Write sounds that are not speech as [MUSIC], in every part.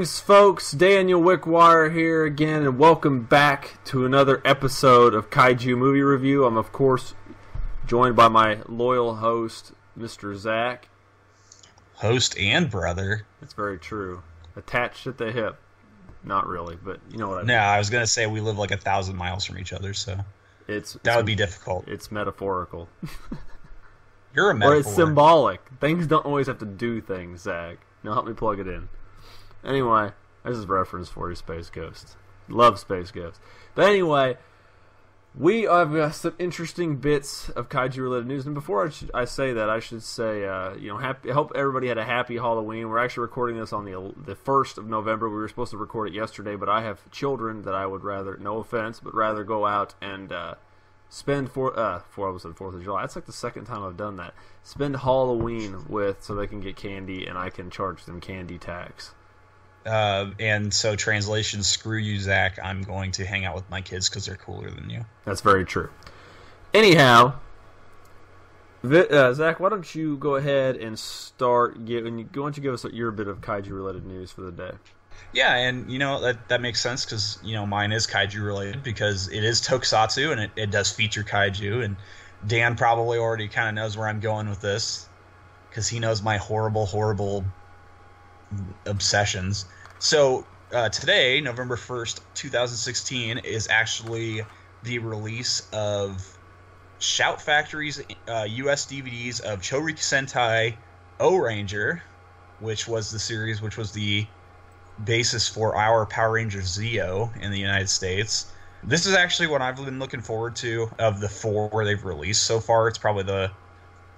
Greetings, folks. Daniel Wickwire here again, and welcome back to another episode of Kaiju Movie Review. I'm, of course, joined by my loyal host, Mr. Zach. Host and brother. That's very true. Attached at the hip. Not really, but you know what I mean. No, I was gonna say we live like a thousand miles from each other, so It's that would be difficult. it's metaphorical. You're a metaphor. or it's symbolic. Things don't always have to do things, Zach. Now help me plug it in. Anyway, this is reference for you, Space Ghost. Love Space Ghost. But anyway, we have some interesting bits of kaiju related news. And before I, should, I say that, I should say, uh, you know, happy, hope everybody had a happy Halloween. We're actually recording this on the the first of November. We were supposed to record it yesterday, but I have children that I would rather, no offense, but rather go out and uh, spend for uh for I was at Fourth of July. That's like the second time I've done that. Spend Halloween with so they can get candy and I can charge them candy tax. Uh, and so translation, screw you, Zach. I'm going to hang out with my kids because they're cooler than you. That's very true. Anyhow, uh, Zach, why don't you go ahead and start giving? Why don't you give us your bit of kaiju related news for the day? Yeah, and you know that that makes sense because you know mine is kaiju related because it is tokusatsu and it, it does feature kaiju and Dan probably already kind of knows where I'm going with this because he knows my horrible, horrible obsessions. So uh, today, November first, 2016, is actually the release of Shout Factory's uh, U.S. DVDs of Choriki Sentai O Ranger, which was the series, which was the basis for our Power Rangers Zeo in the United States. This is actually what I've been looking forward to of the four where they've released so far. It's probably the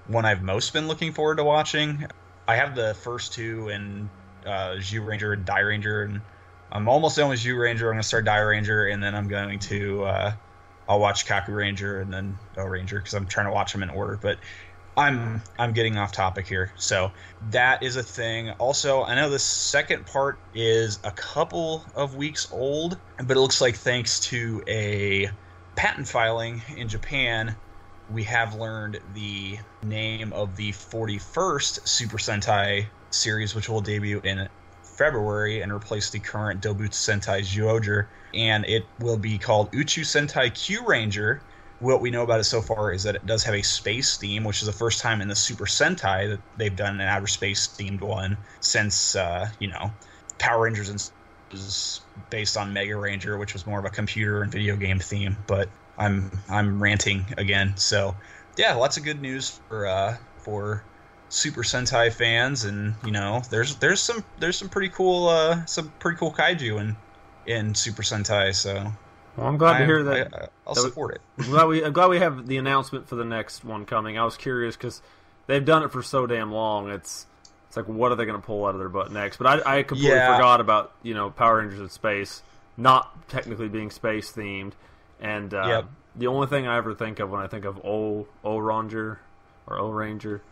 one I've most been looking forward to watching. I have the first two in uh, Zyuranger and Dairanger, and I'm almost done with Zyuranger. I'm to start Dairanger, and then I'm going to uh, I'll watch Kakuranger and then O Ranger because I'm trying to watch them in order. But I'm I'm getting off topic here. So that is a thing. Also, I know the second part is a couple of weeks old, but it looks like thanks to a patent filing in Japan, we have learned the name of the 41st Super Sentai series, which will debut in February and replace the current Dobutsu Sentai Zyuohger, and it will be called Uchu Sentai Kyuranger. What we know about it so far is that it does have a space theme, which is the first time in the Super Sentai that they've done an outer space themed one since, uh, you know, Power Rangers and is based on Megaranger, which was more of a computer and video game theme. But I'm I'm ranting again. So yeah, lots of good news for uh, for Super Sentai fans, and you know, there's there's some there's some pretty cool uh, some pretty cool kaiju in in Super Sentai. So Well, I'm glad to hear that. I, will support it. I'm glad we I'm glad we have the announcement for the next one coming. I was curious because they've done it for so damn long. It's it's like what are they going to pull out of their butt next? But I, I completely Yeah. forgot about you know Power Rangers in space not technically being space themed, and uh, Yep. the only thing I ever think of when I think of O O Ranger or O Ranger,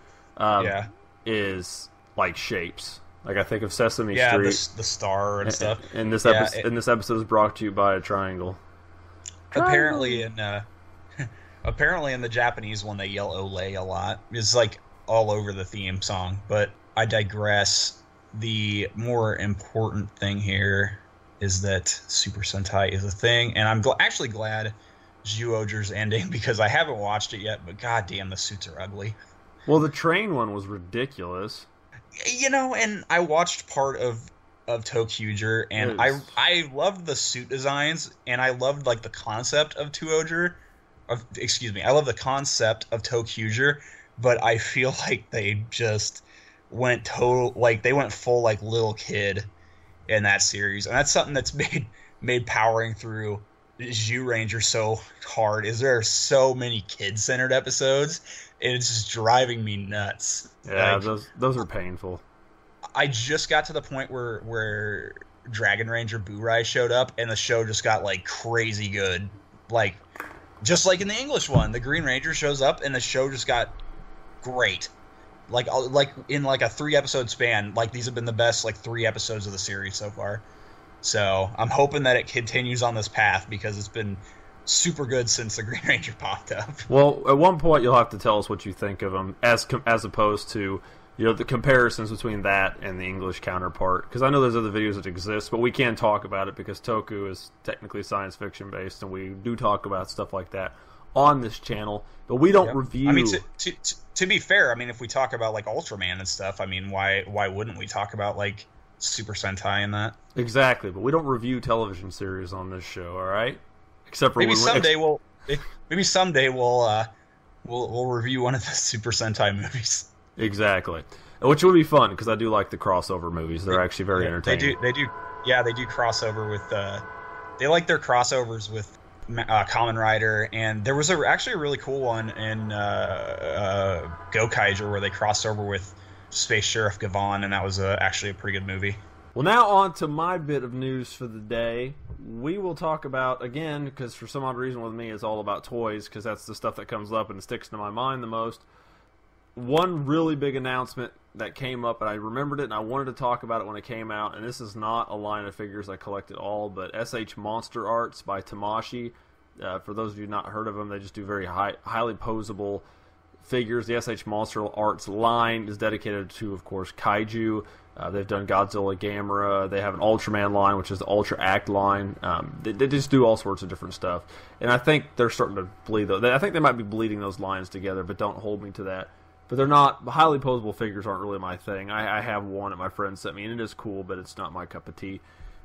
um, yeah, is like shapes. Like I think of Sesame yeah, Street. the, the star and stuff. And this Yeah, episode, and this episode is brought to you by a triangle. apparently in uh, [LAUGHS] apparently in the Japanese one they yell "Olay" a lot. It's like all over the theme song. But I digress. The more important thing here is that Super Sentai is a thing, and I'm gl- actually glad Zyuohger's ending [LAUGHS] because I haven't watched it yet. But goddamn, the suits are ugly. Well, the train one was ridiculous. You know, and I watched part of of ToQger, and I I loved the suit designs, and I loved like the concept of Tuoger. Of, excuse me, I love the concept of ToQger, but I feel [LAUGHS] like they just went total like they went full like little kid in that series, and that's something that's [LAUGHS] made made powering through Zyuranger so hard. Is there are so many kid centered episodes, and it's just driving me nuts. Yeah, Like, those those are painful. I just got to the point where where Dragon Ranger Burai showed up and the show just got like crazy good. Like just like in the English one, the Green Ranger shows up and the show just got great. Like like in like a 3 episode span, like these have been the best like 3 episodes of the series so far. So, I'm hoping that it continues on this path because it's been super good since the [LAUGHS] Green Ranger popped up. Well, at one point you'll have to tell us what you think of them, as as opposed to you know the comparisons between that and the English counterpart because I know there's other videos that exist, but we can't talk about it because Toku is technically science fiction based, and we do talk about stuff like that on this channel, but we don't Yep. review. I mean, to, to, to, to be fair, I mean, if we talk about like Ultraman and stuff, I mean, why why wouldn't we talk about like Super Sentai and that? exactly, but we don't review television series on this show. All right, except for Maybe someday we'll maybe someday we'll uh we'll we'll review one of the [LAUGHS] Super Sentai movies. exactly, which would be fun because I do like the crossover movies. They're actually very They entertaining. do they do yeah they do crossover with uh they like their crossovers with uh, Kamen Rider and there was a actually a really cool one in uh, uh, Gokaiger where they crossed over with Space Sheriff Gavan and that was uh, actually a pretty good movie. Well, now on to my bit of news for the day. We will talk about again because for some odd reason with me it's all about toys because that's the stuff that comes up and sticks to my mind the most. One really big announcement that came up and I remembered it and I wanted to talk about it when it came out and this is not a line of figures I collect at all but SH Monster Arts by Tamashii. Uh, for those of you not heard of them, they just do very high, highly posable figures. The SH Monster Arts line is dedicated to, of course, kaiju. Uh, they've done Godzilla Gamera. They have an Ultraman line, which is the Ultra Act line. Um, they, they just do all sorts of different stuff. And I think they're starting to bleed those. I think they might be bleeding those lines together, but don't hold me to that. But they're not highly posable figures. Aren't really my thing. I, I have one that my friend sent me, and it is cool, but it's not my cup of tea.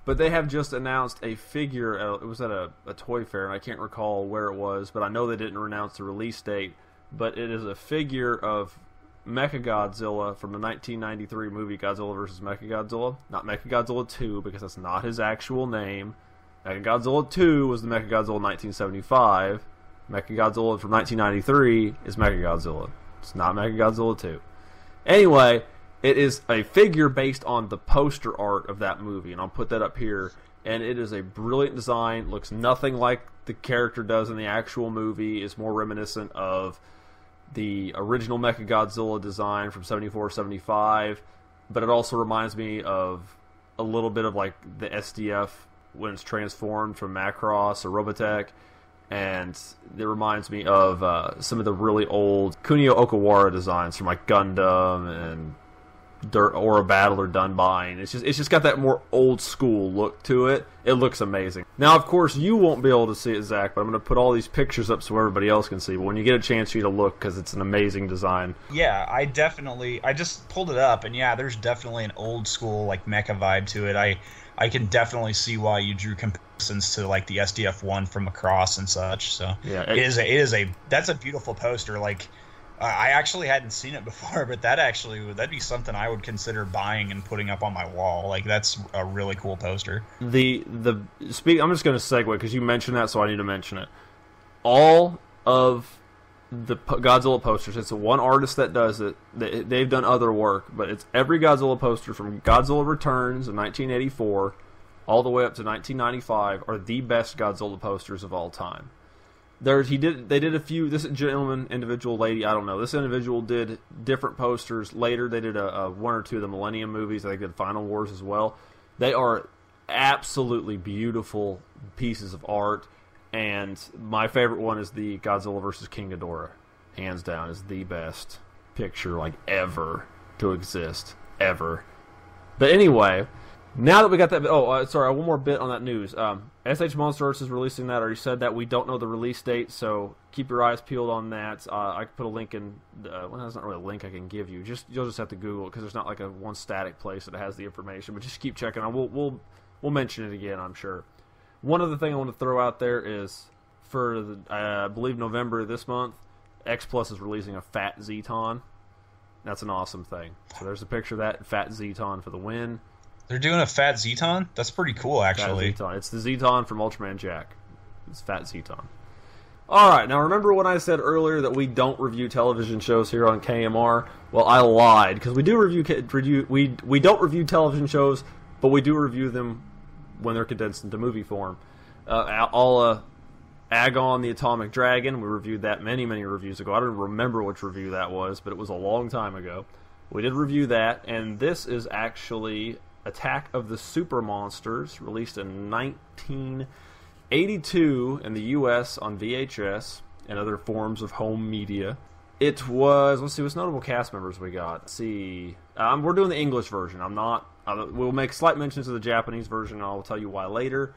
But they have just announced a figure. Uh, it was at a, a toy fair, and I can't recall where it was, but I know they didn't announce the release date. But it is a figure of Mechagodzilla from the 1993 movie Godzilla vs. Mechagodzilla. Not Mechagodzilla 2, because that's not his actual name. Mechagodzilla 2 was the Mechagodzilla 1975. Mechagodzilla from 1993 is Mechagodzilla. It's not Mechagodzilla 2. Anyway, it is a figure based on the poster art of that movie, and I'll put that up here. And it is a brilliant design. Looks nothing like the character does in the actual movie. It's more reminiscent of the original Mechagodzilla design from 74 75, but it also reminds me of a little bit of like the SDF when it's transformed from Macross or Robotech. And it reminds me of uh, some of the really old Kunio Okawara designs from like Gundam and Dirt or a Battle or And It's just it's just got that more old school look to it. It looks amazing. Now, of course, you won't be able to see it, Zach, but I'm going to put all these pictures up so everybody else can see. But when you get a chance for you to look, because it's an amazing design. Yeah, I definitely I just pulled it up and yeah, there's definitely an old school like mecha vibe to it. I I can definitely see why you drew comparisons to like the SDF one from Macross and such. So Yeah, it is a it is a that's a beautiful poster. Like I actually hadn't seen it [LAUGHS] before, but that actually that'd be something I would consider buying and putting up on my wall. Like that's a really cool poster. the the speak. I'm just going to segue because you mentioned that, so I need to mention it. All of the Godzilla posters. It's one artist that does it. They've done other work, but it's every Godzilla poster from Godzilla Returns in 1984 all the way up to 1995 are the best Godzilla posters of all time. There, he did. They did a few. This gentleman, individual, lady, I don't know. This individual did different posters later. They did a, a one or two of the Millennium movies. They did Final Wars as well. They are absolutely beautiful pieces of art. And my favorite one is the Godzilla versus King Ghidorah. Hands down, is the best picture like ever to exist ever. But anyway, now that we got that, oh, uh, sorry, one more bit on that news. Um, SH Monster Arts is releasing that. I already said that. We don't know the release date, so keep your eyes peeled on that. Uh, I can put a link in. Uh, well, that's not really a link I can give you. Just you'll just have to Google it because there's not like a one static place that has the information. But just keep checking. on. We'll we'll we'll mention it again. I'm sure. One other thing I want to throw out there is for the, I believe November this month, X Plus is releasing a Fat Zetton. That's an awesome thing. So there's a picture of that Fat Zetton for the win. They're doing a Fat Zetton. That's pretty cool, Fat actually. Zetton. It's the Zetton from Ultraman Jack. It's Fat Zetton. All right, now remember when I said earlier that we don't review television shows here on KMR? Well, I lied because we do review, review we we don't review television shows, but we do review them when they're condensed into movie form. Uh, I'll uh, Agon the Atomic Dragon. We reviewed that many many reviews ago. I don't remember which review that was, but it was a long time ago. We did review that, and this is actually Attack of the Super Monsters, released in 1982 in the U.S. on VHS and other forms of home media. It was. Let's see. What's notable cast members we got? Let's see. Um, we're doing the English version. I'm not. Uh, we'll make slight mentions of the Japanese version. and I'll tell you why later.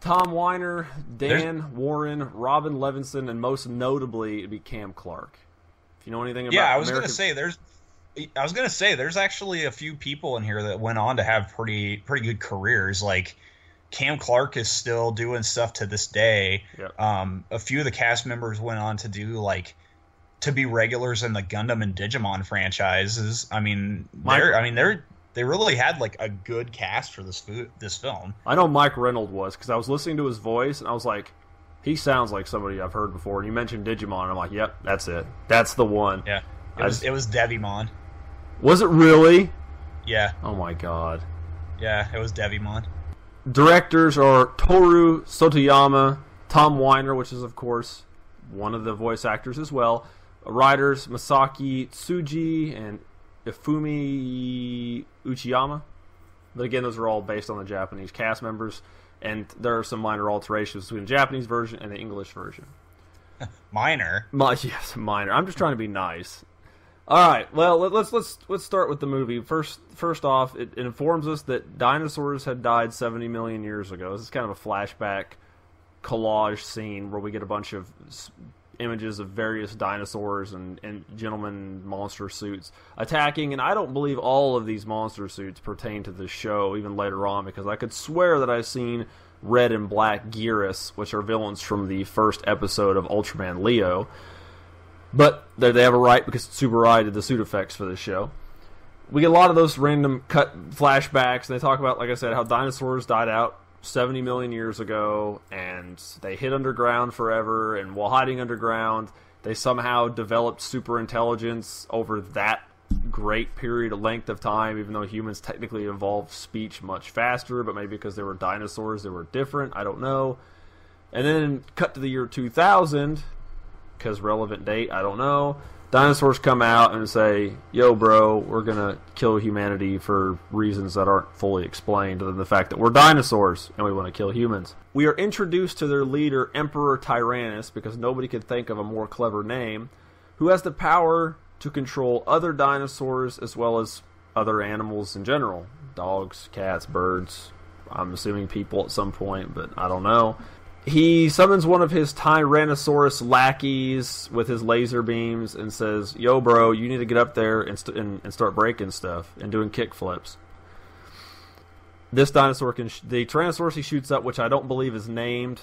Tom Weiner, Dan There's- Woren, Robin Levinson, and most notably, it'd be Cam Clark. If you know anything about Yeah, I was American... gonna say there's. I was gonna say there's actually a few people in here that went on to have pretty pretty good careers. Like Cam Clark is still doing stuff to this day. Yep. Um, a few of the cast members went on to do like to be regulars in the Gundam and Digimon franchises. I mean, Mike- they're I mean they're they really had like a good cast for this food this film. I know Mike Reynolds was because I was listening to his voice and I was like, he sounds like somebody I've heard before. And you mentioned Digimon, and I'm like, yep, that's it. That's the one. Yeah, it was just- it was Devimon. Was it really? Yeah, Oh my god. yeah, it was Devimon. Directors are Toru Sotoyama, Tom Weiner, which is of course one of the voice actors as well. Writers Masaki Tsuji and Ifumi Uchiyama. But again, those are all based on the Japanese cast members, and there are some minor alterations between the Japanese version and the English version. [LAUGHS] Minor. My, [LAUGHS] yes, minor. I'm just trying to be nice. All right. Well, let, let's let's let's start with the movie. First, first off, it, it informs us that dinosaurs had died 70 million years ago. This is kind of a flashback collage scene where we get a bunch of images of various dinosaurs and, and gentlemen monster suits attacking. And I don't believe all of these monster suits pertain to the show, even later on, because I could swear that I've seen red and black Giras, which are villains from the first episode of Ultraman Leo. But they have a right because Tsuburaya did the suit effects for this show. We get a lot of those random cut flashbacks, and they talk about, like I said, how dinosaurs died out 70 million years ago, and they hid underground forever, and while hiding underground, they somehow developed super intelligence over that great period of length of time, even though humans technically evolved speech much faster, but maybe because they were dinosaurs, they were different. I don't know. And then cut to the year 2000, because relevant date, I don't know. Dinosaurs come out and say, "Yo, bro, we're gonna kill humanity for reasons that aren't fully explained, other than the fact that we're dinosaurs and we want to kill humans." We are introduced to their leader, Emperor Tyrannus, because nobody could think of a more clever name, who has the power to control other dinosaurs as well as other animals in general dogs, cats, birds. I'm assuming people at some point, but I don't know. He summons one of his Tyrannosaurus lackeys with his laser beams and says, "Yo, bro, you need to get up there and, st- and, and start breaking stuff and doing kick flips." This dinosaur can sh- the Tyrannosaurus he shoots up, which I don't believe is named,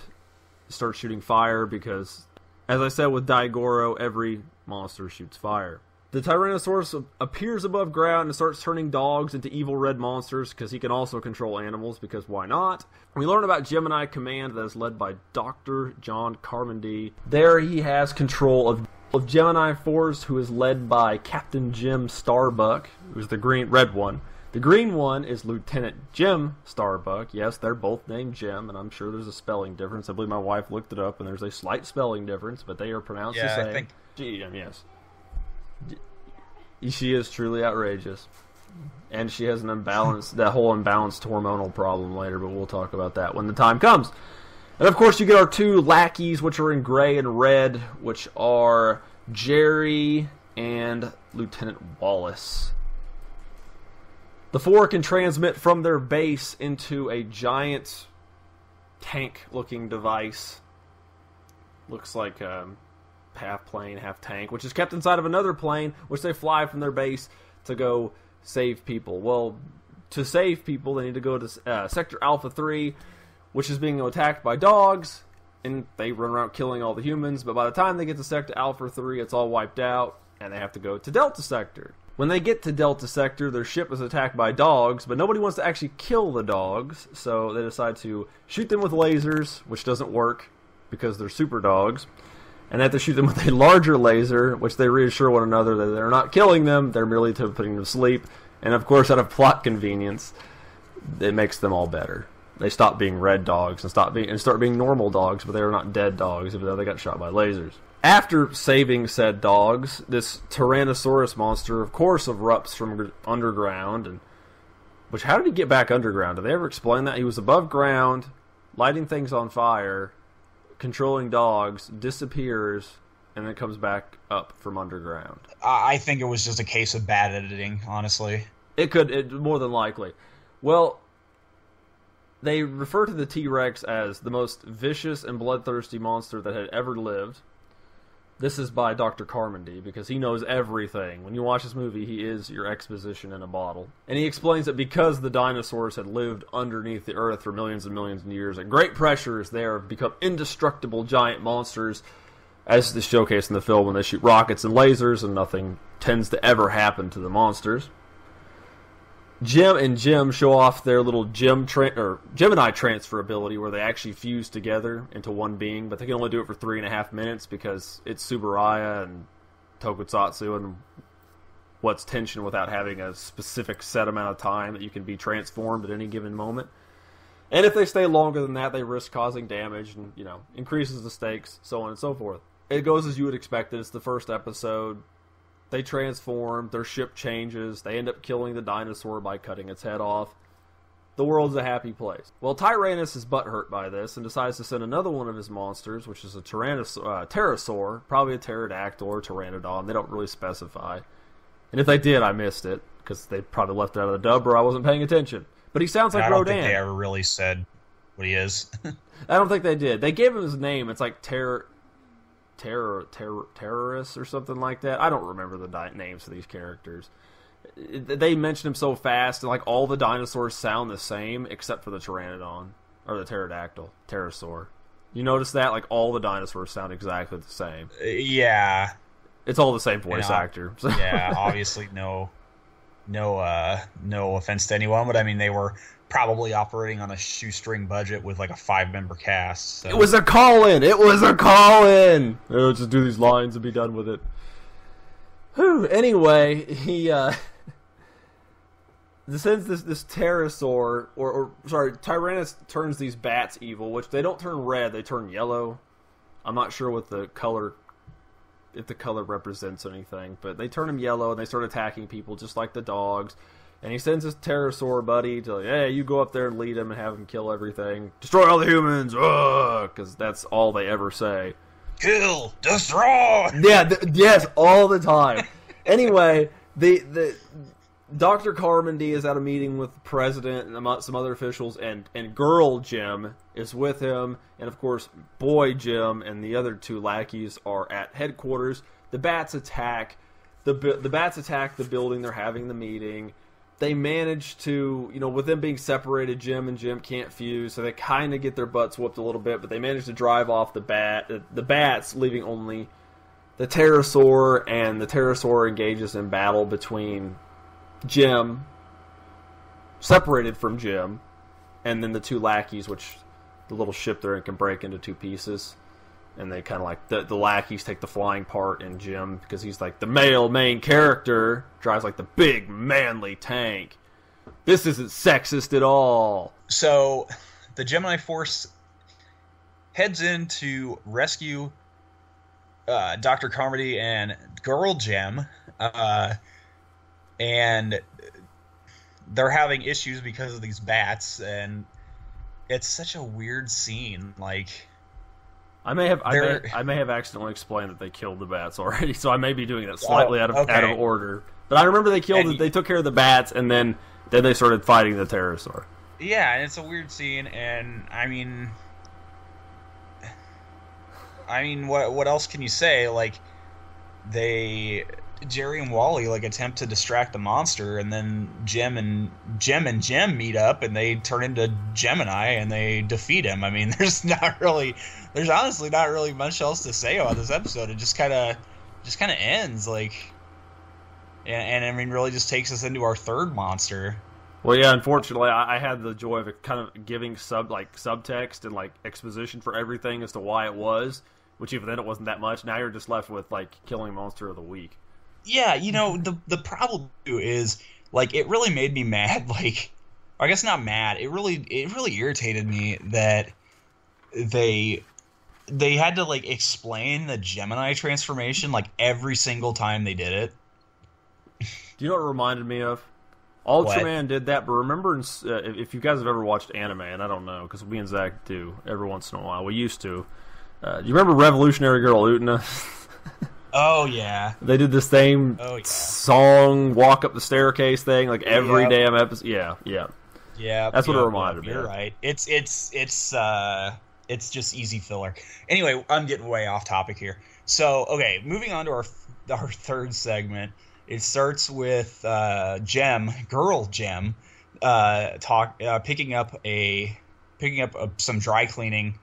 starts shooting fire because, as I said with Daigoro, every monster shoots fire. The Tyrannosaurus appears above ground and starts turning dogs into evil red monsters because he can also control animals, because why not? We learn about Gemini Command that is led by Dr. John Carmody. There he has control of, of Gemini Force, who is led by Captain Jim Starbuck, who's the green red one. The green one is Lieutenant Jim Starbuck. Yes, they're both named Jim, and I'm sure there's a spelling difference. I believe my wife looked it up, and there's a slight spelling difference, but they are pronounced Yeah, the I same. think- Jem, yes. She is truly outrageous. And she has an imbalanced, that whole imbalanced hormonal problem later, but we'll talk about that when the time comes. And of course, you get our two lackeys, which are in gray and red, which are Jerry and Lieutenant Wallace. The four can transmit from their base into a giant tank looking device. Looks like um, half plane, half tank, which is kept inside of another plane, which they fly from their base to go save people. Well, to save people, they need to go to uh, Sector Alpha 3, which is being attacked by dogs, and they run around killing all the humans. But by the time they get to Sector Alpha 3, it's all wiped out, and they have to go to Delta Sector. When they get to Delta Sector, their ship is attacked by dogs, but nobody wants to actually kill the dogs, so they decide to shoot them with lasers, which doesn't work because they're super dogs. And they have to shoot them with a larger laser, which they reassure one another that they're not killing them, they're merely putting them to sleep. And of course, out of plot convenience, it makes them all better. They stop being red dogs and stop being and start being normal dogs, but they are not dead dogs, even though they got shot by lasers. After saving said dogs, this Tyrannosaurus monster, of course, erupts from underground. And which, how did he get back underground? Did they ever explain that? He was above ground, lighting things on fire, controlling dogs, disappears, and then comes back up from underground. I think it was just a case of bad editing, honestly. It could, it, more than likely. Well, they refer to the T Rex as the most vicious and bloodthirsty monster that had ever lived. This is by Dr. Carmody because he knows everything. When you watch this movie, he is your exposition in a bottle. And he explains that because the dinosaurs had lived underneath the earth for millions and millions of years, at great pressures, they have become indestructible giant monsters, as is showcased in the film when they shoot rockets and lasers, and nothing tends to ever happen to the monsters. Jim and Jim show off their little Jim tra- or Gemini transfer ability, where they actually fuse together into one being, but they can only do it for three and a half minutes because it's Tsuburaya and Tokusatsu, and what's tension without having a specific set amount of time that you can be transformed at any given moment. And if they stay longer than that, they risk causing damage, and you know increases the stakes, so on and so forth. It goes as you would expect. It's the first episode they transform, their ship changes, they end up killing the dinosaur by cutting its head off. The world's a happy place. Well, Tyrannus is butthurt by this and decides to send another one of his monsters, which is a tyrannosaur, uh, pterosaur, probably a pterodactyl or pteranodon. They don't really specify. And if they did, I missed it because they probably left it out of the dub or I wasn't paying attention. But he sounds like Rodan. I don't Rodan. think they ever really said what he is. [LAUGHS] I don't think they did. They gave him his name. It's like Terror, Terror, Terror, Terrorist or something like that. I don't remember the di- names of these characters. It- They mention him so fast, and like all the dinosaurs sound the same except for the Pteranodon or the pterodactyl, pterosaur. You notice that? Like all the dinosaurs sound exactly the same. Uh, yeah, It's all the same voice Yeah. actor. So- [LAUGHS] yeah. Obviously, no, no, uh, no offense to anyone, but I mean they were probably operating on a shoestring budget with like a five-member cast. So. It was a call in. It was a call in. Oh, just do these lines and be done with it. Whew. Anyway, he uh [LAUGHS] sends this this pterosaur or, or sorry, Tyrannus turns these bats evil, which they don't turn red, they turn yellow. I'm not sure what the color if the color represents anything, but they turn them yellow and they start attacking people just like the dogs. And he sends his pterosaur buddy to, like, hey, you go up there and lead him and have him kill everything, destroy all the humans, Ugh! because that's all they ever say. kill, destroy. Yeah, th- yes, all the time. [LAUGHS] anyway, the the Dr. Carmody is at a meeting with the president and some other officials, and and girl Jim is with him, and of course, boy Jim and the other two lackeys are at headquarters. The bats attack. The the bats attack the building. They're having the meeting. They manage to, you know, with them being separated, Jim and Jim can't fuse, so they kind of get their butts whooped a little bit. But they manage to drive off the bat, the bats, leaving only the pterosaur, and the pterosaur engages in battle between Jim, separated from Jim, and then the two lackeys, which the little ship they're in can break into two pieces. And they kind of like the, the lackeys take the flying part, and Jim, because he's like the male main character, drives like the big manly tank. This isn't sexist at all. So, the Gemini Force heads in to rescue uh, Dr. Carmody and Girl Jem, uh, and they're having issues because of these bats, and it's such a weird scene. Like, I may have I may, I may have accidentally explained that they killed the bats already, [LAUGHS] so I may be doing that oh, slightly Oh, out of okay. out of order. But I remember they killed And it. They took care of the bats, and then then they started fighting the pterosaur. yeah, and it's a weird scene, and I mean, I mean, what what else can you say? Like, they Jerry and Wally like attempt to distract the monster, and then Jim and Jim and Jim meet up, and they turn into Gemini, and they defeat him. I mean, [LAUGHS] there's not really, there's honestly not really much else to say about this episode. It just kind of, just kind of ends like, and, and I mean, really just takes us into our third monster. Well, yeah. Unfortunately, I, I had the joy of kind of giving sub like subtext and like exposition for everything as to why it was. Which even then it wasn't that much. Now you're just left with like killing monster of the week. Yeah, you know the the problem too is like it really made me mad. [LAUGHS] Like, I guess not mad. It really it really irritated me that they they had to like explain the Gemini transformation like every single time they did it. Do you know what it reminded me of? What? Ultraman did that, but remember, in, uh, if if you guys have ever watched anime, and I don't know, because we and Zach do every once in a while, we used to. Uh, do you remember Revolutionary Girl Utena? [LAUGHS] Oh yeah. They did the same Oh, yeah. song, walk up the staircase thing, like every Yep. damn episode. Yeah, yeah. Yeah, That's what it reminded yep, me You're of. right. It's it's it's uh it's just easy filler. Anyway, I'm getting way off topic here. So okay, moving on to our our third segment. It starts with uh, Jem, girl Jem, uh, talk uh, picking up a picking up a, some dry cleaning,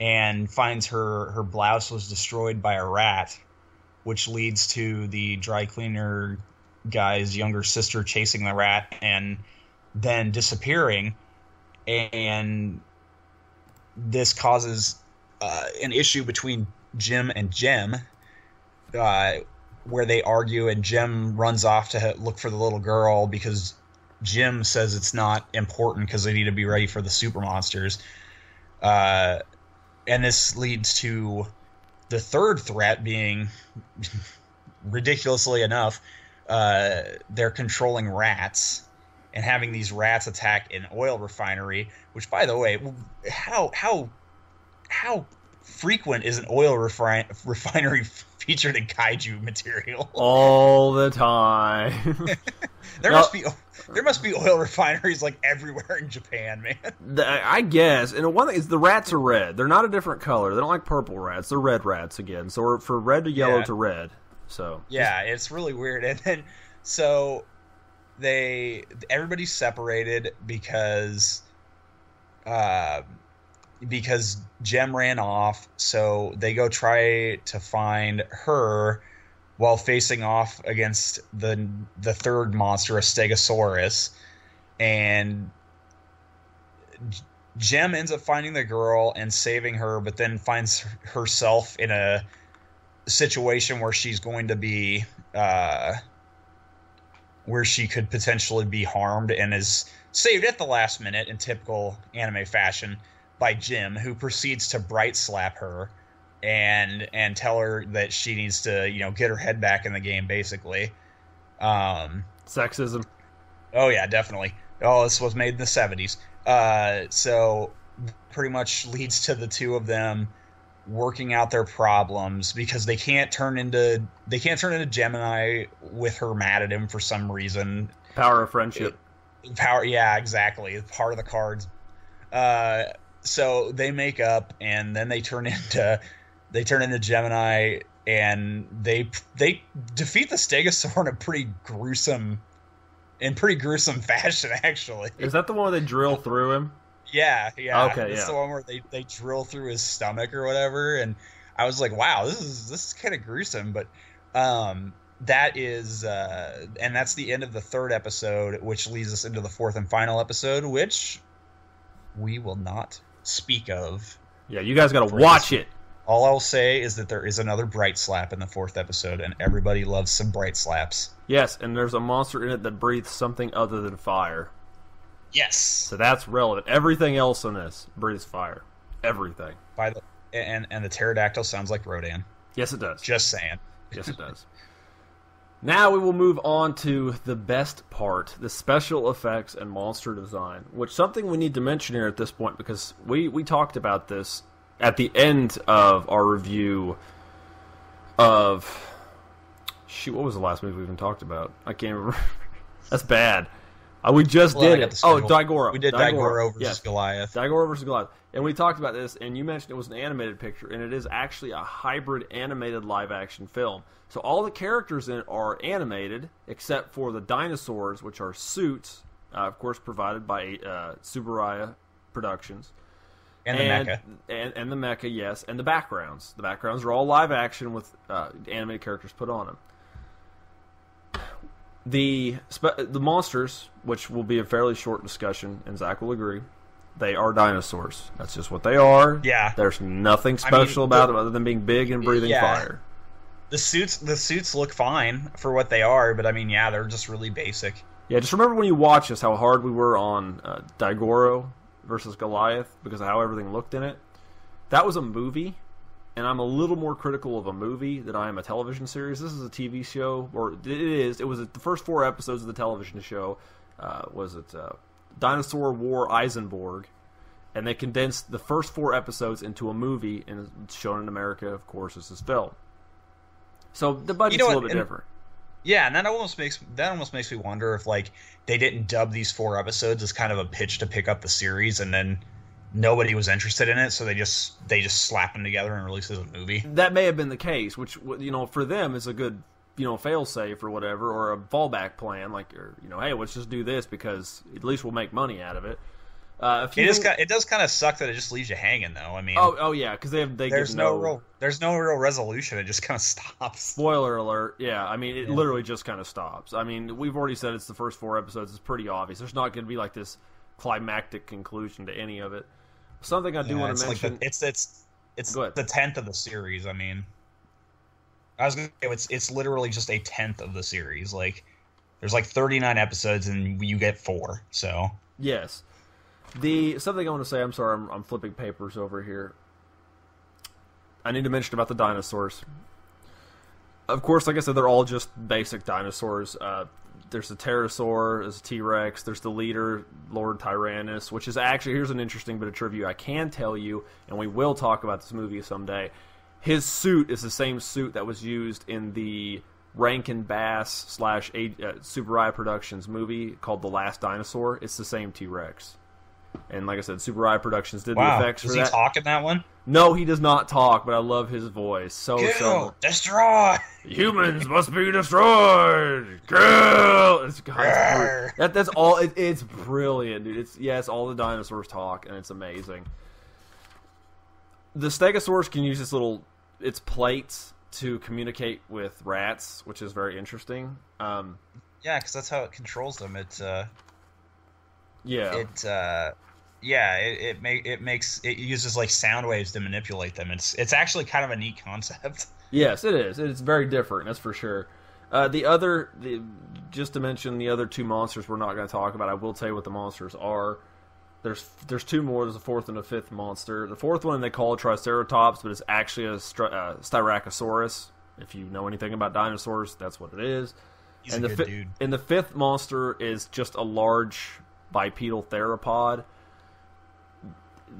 and finds her her blouse was destroyed by a rat, which leads to the dry cleaner guy's younger sister chasing the rat and then disappearing, and this causes uh, an issue between Jim and Jem, uh, where they argue, and Jim runs off to look for the little girl because Jim says it's not important because they need to be ready for the super monsters. Uh, and this leads to the third threat being, [LAUGHS] ridiculously enough, uh, they're controlling rats and having these rats attack an oil refinery. Which, by the way, how how how frequent is an oil refinery [LAUGHS] featured in kaiju material? All the time. [LAUGHS] There No. must be there must be oil [LAUGHS] refineries like everywhere in Japan, man. The- I guess, and one thing is the rats are red. They're not a different color. They don't like purple rats. They're red rats again. So we're for red to yellow Yeah. to red. So Yeah, it's really weird. [LAUGHS] And then so they everybody's separated because uh because Jem ran off, so they go try to find her while facing off against the the third monster, a Stegosaurus, and Jem ends up finding the girl and saving her, but then finds herself in a situation where she's going to be uh, where she could potentially be harmed and is saved at the last minute in typical anime fashion by Jim, who proceeds to bright slap her and and tell her that she needs to you know get her head back in the game basically. Um, sexism. Oh yeah, definitely. Oh, this was made in the seventies. Uh, so pretty much leads to the two of them working out their problems because they can't turn into they can't turn into Gemini with her mad at him for some reason. Power of friendship. Power, yeah, exactly. Part of the cards. Uh, so they make up, and then they turn [LAUGHS] into they turn into Gemini, and they they defeat the Stegosaur in a pretty gruesome, in pretty gruesome [LAUGHS] fashion, actually. Is that the one where they drill through him? Yeah, yeah. Okay, It's yeah. the one where they, they drill through his stomach or whatever, and I was like, wow, this is this is kind of gruesome, but um, that is, uh, and that's the end of the third episode, which leads us into the fourth and final episode, which we will not speak of. Yeah, you guys got to watch this- it. All I'll say is that there is another bright slap in the fourth episode, and everybody loves some bright slaps. Yes, and there's a monster in it that breathes something other than fire. Yes. So that's relevant. Everything else in this breathes fire. Everything. By the and and the pterodactyl sounds like Rodan. Yes, it does. Just saying. Yes, it does. Now we will move on to the best part, the special effects and monster design, which something we need to mention here at this point because we, we talked about this at the end of our review of shoot, what was the last movie we even talked about? I can't [LAUGHS] remember. That's bad. Uh, we just Well, did it. Oh. Daigoro. We did Daigoro, versus Yes. Goliath. Daigoro versus Goliath. And we talked about this, and you mentioned it was an animated picture, and it is actually a hybrid animated live action film. So all the characters in it are animated, except for the dinosaurs, which are suits, uh, of course, provided by uh, Tsuburaya Productions. And the and, mecha. And, and the mecha, yes. And the backgrounds. The backgrounds are all live action with uh, animated characters put on them. The the monsters, which will be a fairly short discussion, and Zach will agree, they are dinosaurs. That's just what they are. Yeah. There's nothing I mean, special about the- them other than being big and breathing Yeah. fire. The suits the suits look fine for what they are, but I mean, yeah, they're just really basic. Yeah, just remember when you watch us how hard we were on uh, Daigoro versus Goliath because of how everything looked in it. That was a movie, and I'm a little more critical of a movie than I am a television series. This is a TV show, or it is. It was the first four episodes of the television show. Uh, was it uh, Dinosaur War Eisenborg? And they condensed the first four episodes into a movie, and it's shown in America, of course, as this film. So the budget's know a little bit and- different. Yeah, and that almost makes that almost makes me wonder if like they didn't dub these four episodes as kind of a pitch to pick up the series, and then nobody was interested in it, so they just they just slap them together and release as a movie. That may have been the case, which you know for them is a good you know fail safe or whatever, or a fallback plan. Like or, you know, hey, let's just do this because at least we'll make money out of it. Uh, if you It is think- kind it does kind of suck that it just leaves you hanging though. I mean, oh oh yeah, because they have they there's no, real there's no real resolution. It just kind of stops. Spoiler alert! Yeah, I mean, it Yeah. literally just kind of stops. I mean, we've already said it's the first four episodes. It's pretty obvious. There's not going to be like this climactic conclusion to any of it. Something I do Yeah, want to like mention. the, it's it's it's the tenth of the series. I mean, I was gonna say it's it's literally just a tenth of the series. Like, there's like 39 episodes and you get four. So Yes. The something I want to say. I'm sorry. I'm, I'm flipping papers over here. I need to mention about the dinosaurs. Of course, like I said, they're all just basic dinosaurs. Uh, there's the pterosaur, there's a T-Rex, there's the leader, Lord Tyrannus, which is actually here's an interesting bit of trivia I can tell you, and we will talk about this movie someday. His suit is the same suit that was used in the Rankin Bass slash uh, Tsuburaya Productions movie called The Last Dinosaur. It's the same T Rex. And like I said, Tsuburaya Productions did the effects does for he that. talk in that one? No, he does not talk, but I love his voice so so. Kill, much. destroy. Humans must be destroyed. Kill. It's, God, it's Grr. br- that, that's all. It, it's brilliant, dude. It's yes, all the dinosaurs talk, and it's amazing. The Stegosaurus can use this little its plates to communicate with rats, which is very interesting. Um, Yeah, because that's how it controls them. It uh, yeah, it uh, yeah, it it, make, it makes it uses like sound waves to manipulate them. It's it's actually kind of a neat concept. [LAUGHS] Yes, it is. It's very different. That's for sure. Uh, the other, the, just to mention the other two monsters we're not going to talk about. I will tell you what the monsters are. There's there's two more. There's a fourth and a fifth monster. The fourth one they call a Triceratops, but it's actually a uh, Styracosaurus. If you know anything about dinosaurs, that's what it is. He's and the fi- dude. and the fifth monster is just a large bipedal theropod.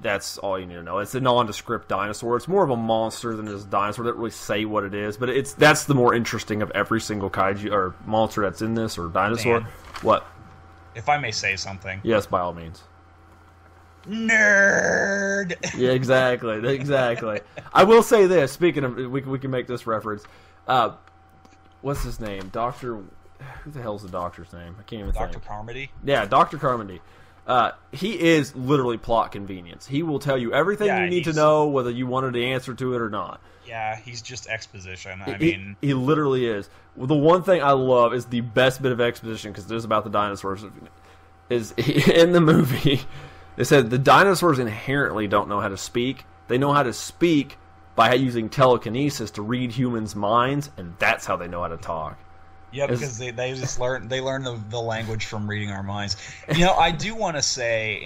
That's all you need to know. It's a nondescript dinosaur. It's more of a monster than is a dinosaur. They don't really say what it is, but it's that's the more interesting of every single kaiju or monster that's in this or dinosaur. What? If I may say something, Yes, by all means. nerd. [LAUGHS] Yeah, exactly, exactly. I will say this. Speaking of, we we can make this reference. Uh, what's his name? Doctor. [SIGHS] Who the hell's the doctor's name? I can't even Doctor think. Carmody. Yeah, Doctor Carmody. Uh, he is literally plot convenience. He will tell you everything Yeah, you need to know, whether you wanted the answer to it or not. Yeah, he's just exposition. I he, mean, he literally is. Well, the one thing I love is the best bit of exposition because it is about the dinosaurs. Is [LAUGHS] in the movie, they said the dinosaurs inherently don't know how to speak. They know how to speak by using telekinesis to read humans' minds, and that's how they know how to talk. Yeah, because they, they just learn they learn the, the language from reading our minds. You know, I do want to say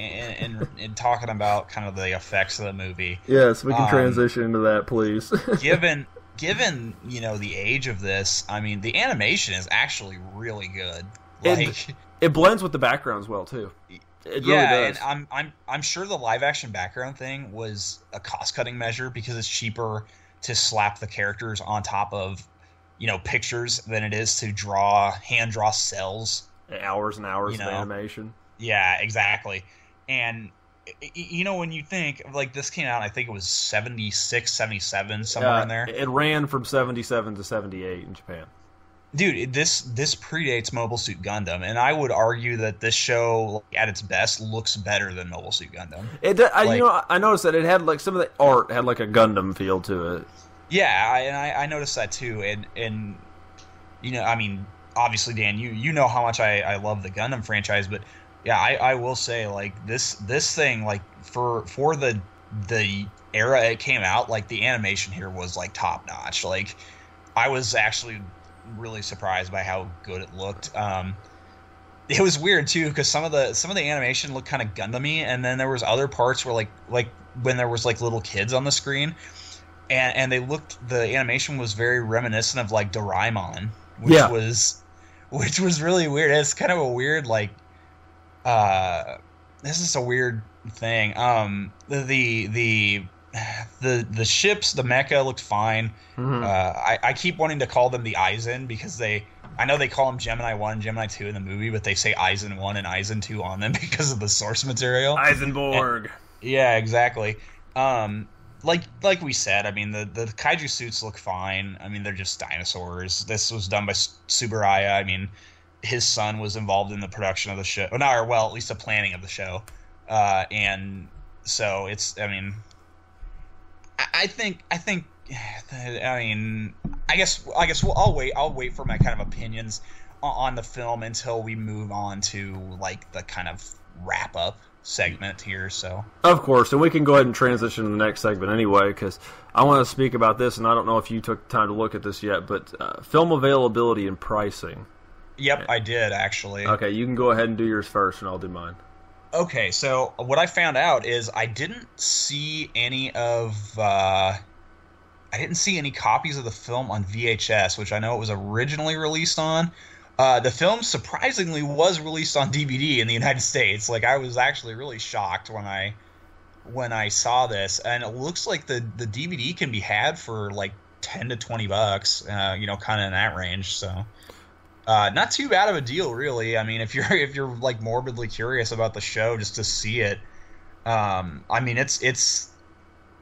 in, in in talking about kind of the effects of the movie, Yes, we can Um, transition into that, please. [LAUGHS] given given you know the age of this, I mean, the animation is actually really good. It- Like, it blends with the backgrounds well too. It yeah, really and. I'm I'm I'm sure the live action background thing was a cost cutting measure because it's cheaper to slap the characters on top of you know pictures than it is to draw hand draw cells. hours and hours you of animation. Yeah, exactly. And you know when you think like this came out, I think it was 76, 77, somewhere Uh, in there. It ran from seventy seven to seventy eight in Japan. Dude, this this predates Mobile Suit Gundam, and I would argue that this show, like, at its best, looks better than Mobile Suit Gundam. It, I, Like- you know, I noticed that it had like some of the art had like a Gundam feel to it. Yeah, I, and I, I noticed that too, and and you know, I mean, obviously, Dan, you you know how much I, I love the Gundam franchise, but yeah, I, I will say like this this thing like for for the the era it came out, like the animation here was like top notch. Like I was actually really surprised by how good it looked. Um, it was weird too because some of the some of the animation looked kind of Gundamy, and then there was other parts where like like when there was like little kids on the screen, and and they looked the animation was very reminiscent of like Doraemon, which Yeah. was which was really weird. It's kind of a weird like uh this is a weird thing. Um the the, the the the ships, the mecha looked fine. Mhm. Uh, I, I keep wanting to call them the Eisen because they, I know they call them Gemini One, Gemini Two in the movie, but they say Eisen One and Eisen Two on them [LAUGHS] because of the source material. Eisenborg. Yeah, exactly. Um, like like we said, I mean the the kaiju suits look fine. I mean they're just dinosaurs. This was done by Tsuburaya. I mean, his son was involved in the production of the show, or not, or well, at least the planning of the show. Uh, and so it's, I mean, I, I think I think, [SIGHS] I mean, I guess I guess we'll, I'll wait. I'll wait for my kind of opinions on, on the film until we move on to like the kind of wrap up segment here. So. Of course, and we can go ahead and transition to the next segment anyway, because I want to speak about this, and I don't know if you took time to look at this yet, but uh, film availability and pricing. Yep, I did actually. Okay, you can go ahead and do yours first, and I'll do mine. Okay, so what I found out is I didn't see any of uh, I didn't see any copies of the film on VHS, which I know it was originally released on. Uh, the film surprisingly was released on DVD in the United States. Like I was actually really shocked when I when I saw this, and it looks like the the DVD can be had for like ten to twenty bucks. Uh, you know, kind of in that range. So. Uh, not too bad of a deal, really. I mean, if you're [LAUGHS] if you're like morbidly curious about the show, just to see it, um, I mean, it's it's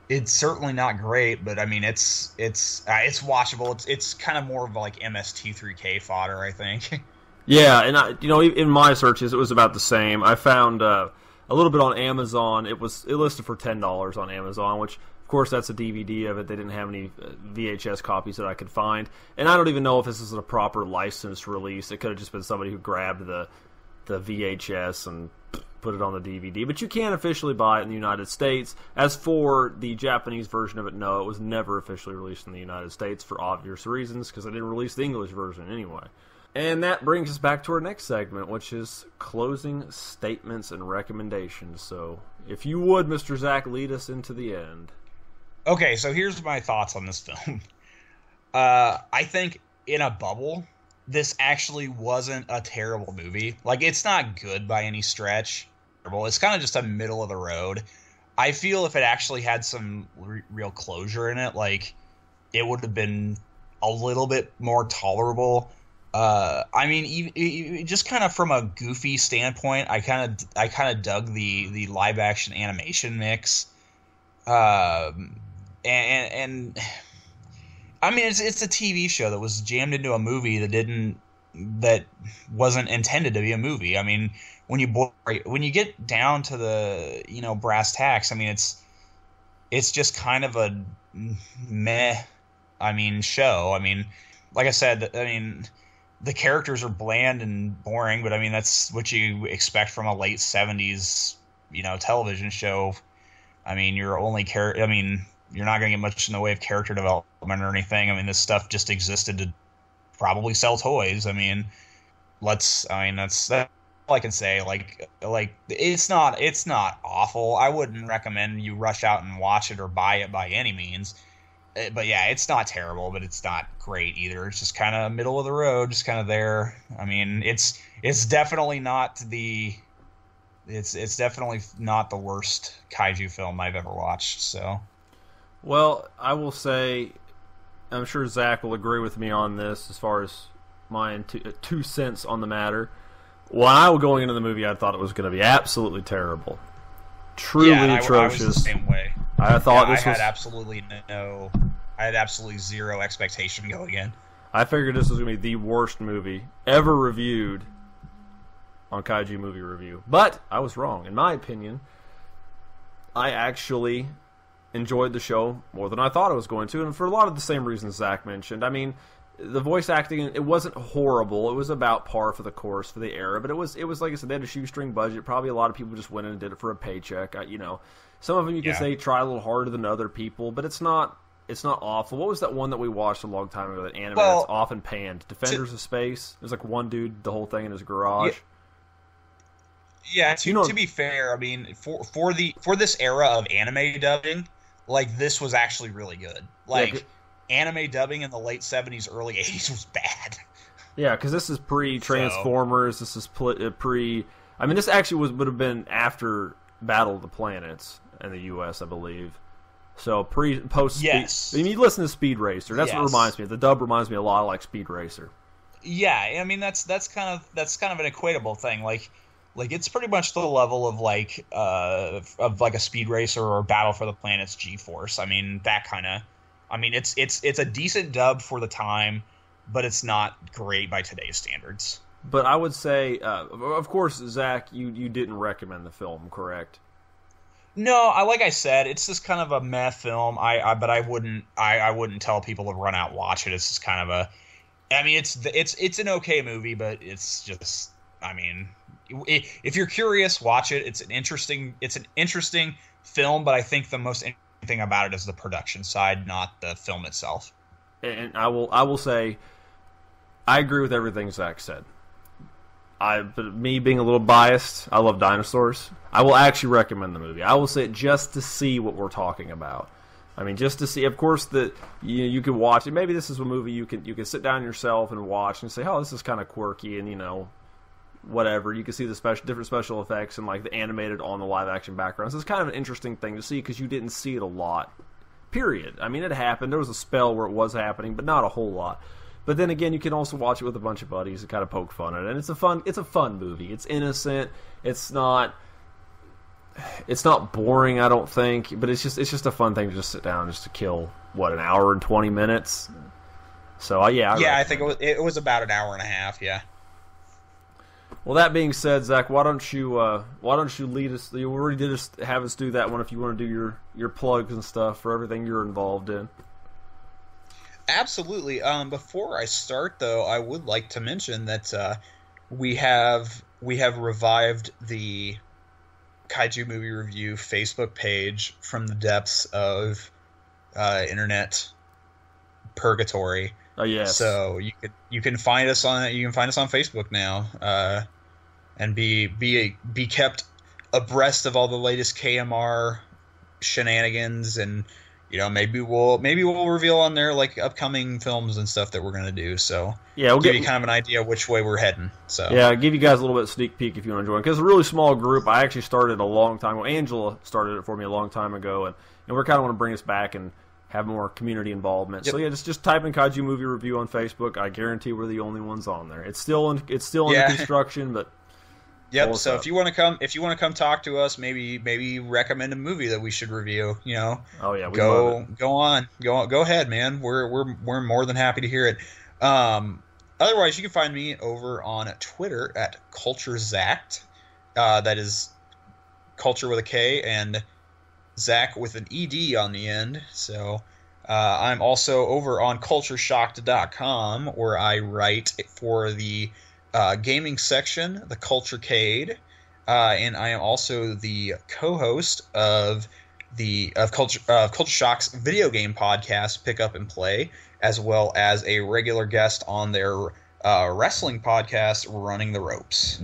it's certainly not great, but I mean, it's it's uh, it's watchable. It's it's kind of more of like MST3K fodder, I think. [LAUGHS] Yeah, and I, you know, in my searches, it was about the same. I found uh, a little bit on Amazon. It was it listed for ten dollars on Amazon, which of course that's a DVD of it. They didn't have any uh, VHS copies that I could find, and I don't even know if this is a proper licensed release. It could have just been somebody who grabbed the the VHS and put it on the DVD. But you can officially buy it in the United States. As for the Japanese version of it, no, it was never officially released in the United States for obvious reasons because they didn't release the English version anyway. And that brings us back to our next segment, which is closing statements and recommendations. So, if you would, Mr. Zach, lead us into the end. Okay, so here's my thoughts on this film. [LAUGHS] Uh, I think in a bubble, this actually wasn't a terrible movie. Like, it's not good by any stretch. It's kind of just a middle of the road. I feel if it actually had some re- real closure in it, like, it would have been a little bit more tolerable. Uh, I mean, e- e- just kind of from a goofy standpoint, I kind of I kind of dug the the live action animation mix. Um, and, and [SIGHS] I mean it's it's a TV show that was jammed into a movie that didn't that wasn't intended to be a movie. I mean, when you when you get down to the you know brass tacks, I mean it's it's just kind of a meh. I mean, show. I mean, like I said, I mean the characters are bland and boring, but I mean that's what you expect from a late '70s you know television show. I mean, your only care. I mean, you're not going to get much in the way of character development or anything. I mean, this stuff just existed to probably sell toys. I mean, let's. I mean, that's that's all I can say. Like, like it's not it's not awful. I wouldn't recommend you rush out and watch it or buy it by any means. Uh, But yeah, it's not terrible, but it's not great either. It's just kind of middle of the road, just kind of there. I mean, it's it's definitely not the it's it's definitely not the worst kaiju film I've ever watched. So Well, I will say, I'm sure Zach will agree with me on this as far as my two, uh, two cents on the matter. When I was going into the movie, I thought it was going to be absolutely terrible, truly yeah, and I, I was the atrocious. same way. I, thought Yeah, this I was. had absolutely no, I had absolutely zero expectation going in. I figured this was going to be the worst movie ever reviewed on Kaiju Movie Review. But I was wrong. In my opinion, I actually enjoyed the show more than I thought I was going to, and for a lot of the same reasons Zach mentioned. I mean, the voice acting it wasn't horrible. It was about par for the course for the era, but it was it was like I said, they had a shoestring budget. Probably a lot of people just went in and did it for a paycheck. I, you know, some of them you can Yeah. say try a little harder than other people, but it's not it's not awful. What was that one that we watched a long time ago? That anime Well, that's often panned, Defenders of Space. There's like one dude, the whole thing in his garage. Yeah, to, You know- to be fair, I mean, for for the for this era of anime dubbing, like this was actually really good. Like good- anime dubbing in the late seventies, early eighties was bad. [LAUGHS] Yeah, because this is pre Transformers. This is uh, pre. I mean, this actually was would have been after Battle of the Planets in the U.S. I believe. So pre post Yes. I mean, you listen to Speed Racer. That's what reminds me. The dub reminds me a lot of like Speed Racer. Yeah, I mean that's that's kind of that's kind of an equatable thing. Like like it's pretty much the level of like uh of like a speed racer or Battle for the Planets G-Force. I mean that kind of. I mean it's it's it's a decent dub for the time, but it's not great by today's standards. But I would say, uh, of course, Zach, you you didn't recommend the film, correct? No, I like I said, it's just kind of a meh film. I, I but I wouldn't I, I wouldn't tell people to run out and watch it. It's just kind of a I mean, it's it's it's an okay movie, but it's just I mean, if you're curious, watch it. It's an interesting it's an interesting film, but I think the most interesting thing about it is the production side, not the film itself. And I will I will say, I agree with everything Zach said. I, but me being a little biased, I love dinosaurs. I will actually recommend the movie. I will say it just to see what we're talking about. I mean, just to see. Of course, that you you can watch it. Maybe this is a movie you can you can sit down yourself and watch and say, "Oh, this is kind of quirky," and you know, whatever. You can see the special different special effects and like the animated on the live action backgrounds. It's kind of an interesting thing to see because you didn't see it a lot. Period. I mean, it happened. There was a spell where it was happening, but not a whole lot. But then again, you can also watch it with a bunch of buddies and kind of poke fun at it. And it's a fun, it's a fun movie. It's innocent. It's not, it's not boring. I don't think, but it's just, it's just a fun thing to just sit down, and just to kill what an hour and twenty minutes. So uh, yeah, I yeah, I think it was, it was about an hour and a half. Yeah. Well, that being said, Zach, why don't you uh, why don't you lead us? You already did us, have us do that one. If you want to do your your plugs and stuff for everything you're involved in. Absolutely. Um, before I start, though, I would like to mention that uh, we have we have revived the kaiju movie review Facebook page from the depths of uh, internet purgatory. Oh yes. So you can you can find us on you can find us on Facebook now, uh, and be be be kept abreast of all the latest KMR shenanigans, and you know maybe we'll maybe we'll reveal on there like upcoming films and stuff that we're gonna do. So yeah, we'll give get you kind of an idea which way we're heading. So yeah, I'll give you guys a little bit of sneak peek if you want to join because it's a really small group. I actually started a long time. Well, Angela started it for me a long time ago, and and we're kind of want to bring us back and have more community involvement. So yeah, just just type in Kaiju Movie Review on Facebook. I guarantee we're the only ones on there. It's still in, it's still under Yeah. [LAUGHS] construction, but Yep. So up. if you want to come, if you want to come talk to us, maybe maybe recommend a movie that we should review. You know, oh yeah, we go go on, go on, go ahead, man. We're we're we're more than happy to hear it. Um, otherwise, you can find me over on Twitter at Culture Zact. Uh, that is culture with a K and Zach with an ed on the end. So. Uh, I'm also over on cultureshocked.com where I write for the uh, gaming section, the Culturecade, uh, and I am also the co-host of the of Culture uh, Culture Shock's video game podcast, Pick Up and Play, as well as a regular guest on their uh, wrestling podcast, Running the Ropes.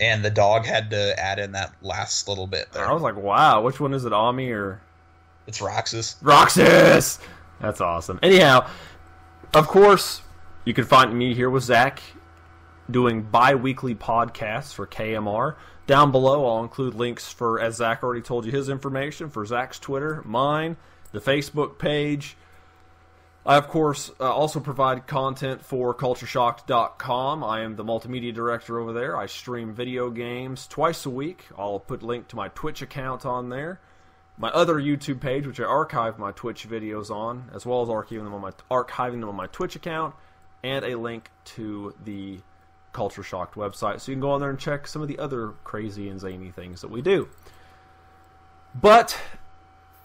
And the dog had to add in that last little bit there. I was like, wow, which one is it, Ami or It's Roxas. Roxas? That's awesome. Anyhow, of course, you can find me here with Zach doing bi weekly podcasts for KMR. Down below, I'll include links for, as Zach already told you, his information for Zach's Twitter, mine, the Facebook page. I, of course, uh, also provide content for CultureShocked.com. I am the multimedia director over there. I stream video games twice a week. I'll put link to my Twitch account on there my other YouTube page, which I archive my Twitch videos on, as well as archiving them on my archiving them on my Twitch account, and a link to the Culture Shocked website, so you can go on there and check some of the other crazy and zany things that we do. But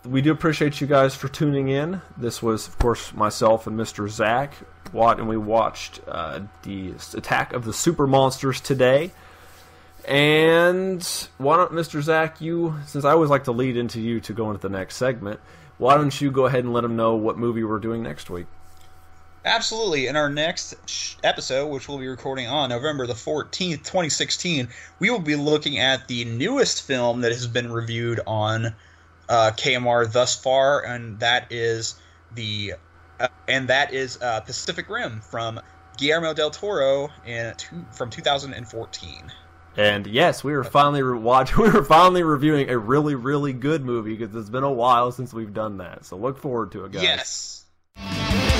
we do appreciate you guys for tuning in. This was, of course, myself and Mr. Zach Watt, and we watched uh, the Attack of the Super Monsters today. And why don't, Mr. Zach, you, since I always like to lead into you to go into the next segment, why don't you go ahead and let them know what movie we're doing next week? Absolutely. In our next episode, which we'll be recording on November the 14th, 2016, we will be looking at the newest film that has been reviewed on uh, KMR thus far, and that is the uh, and that is uh, Pacific Rim from Guillermo del Toro in two, from 2014. And yes, we were finally re- watch. [LAUGHS] We were finally reviewing a really, really good movie because it's been a while since we've done that. So look forward to it, guys. Yes.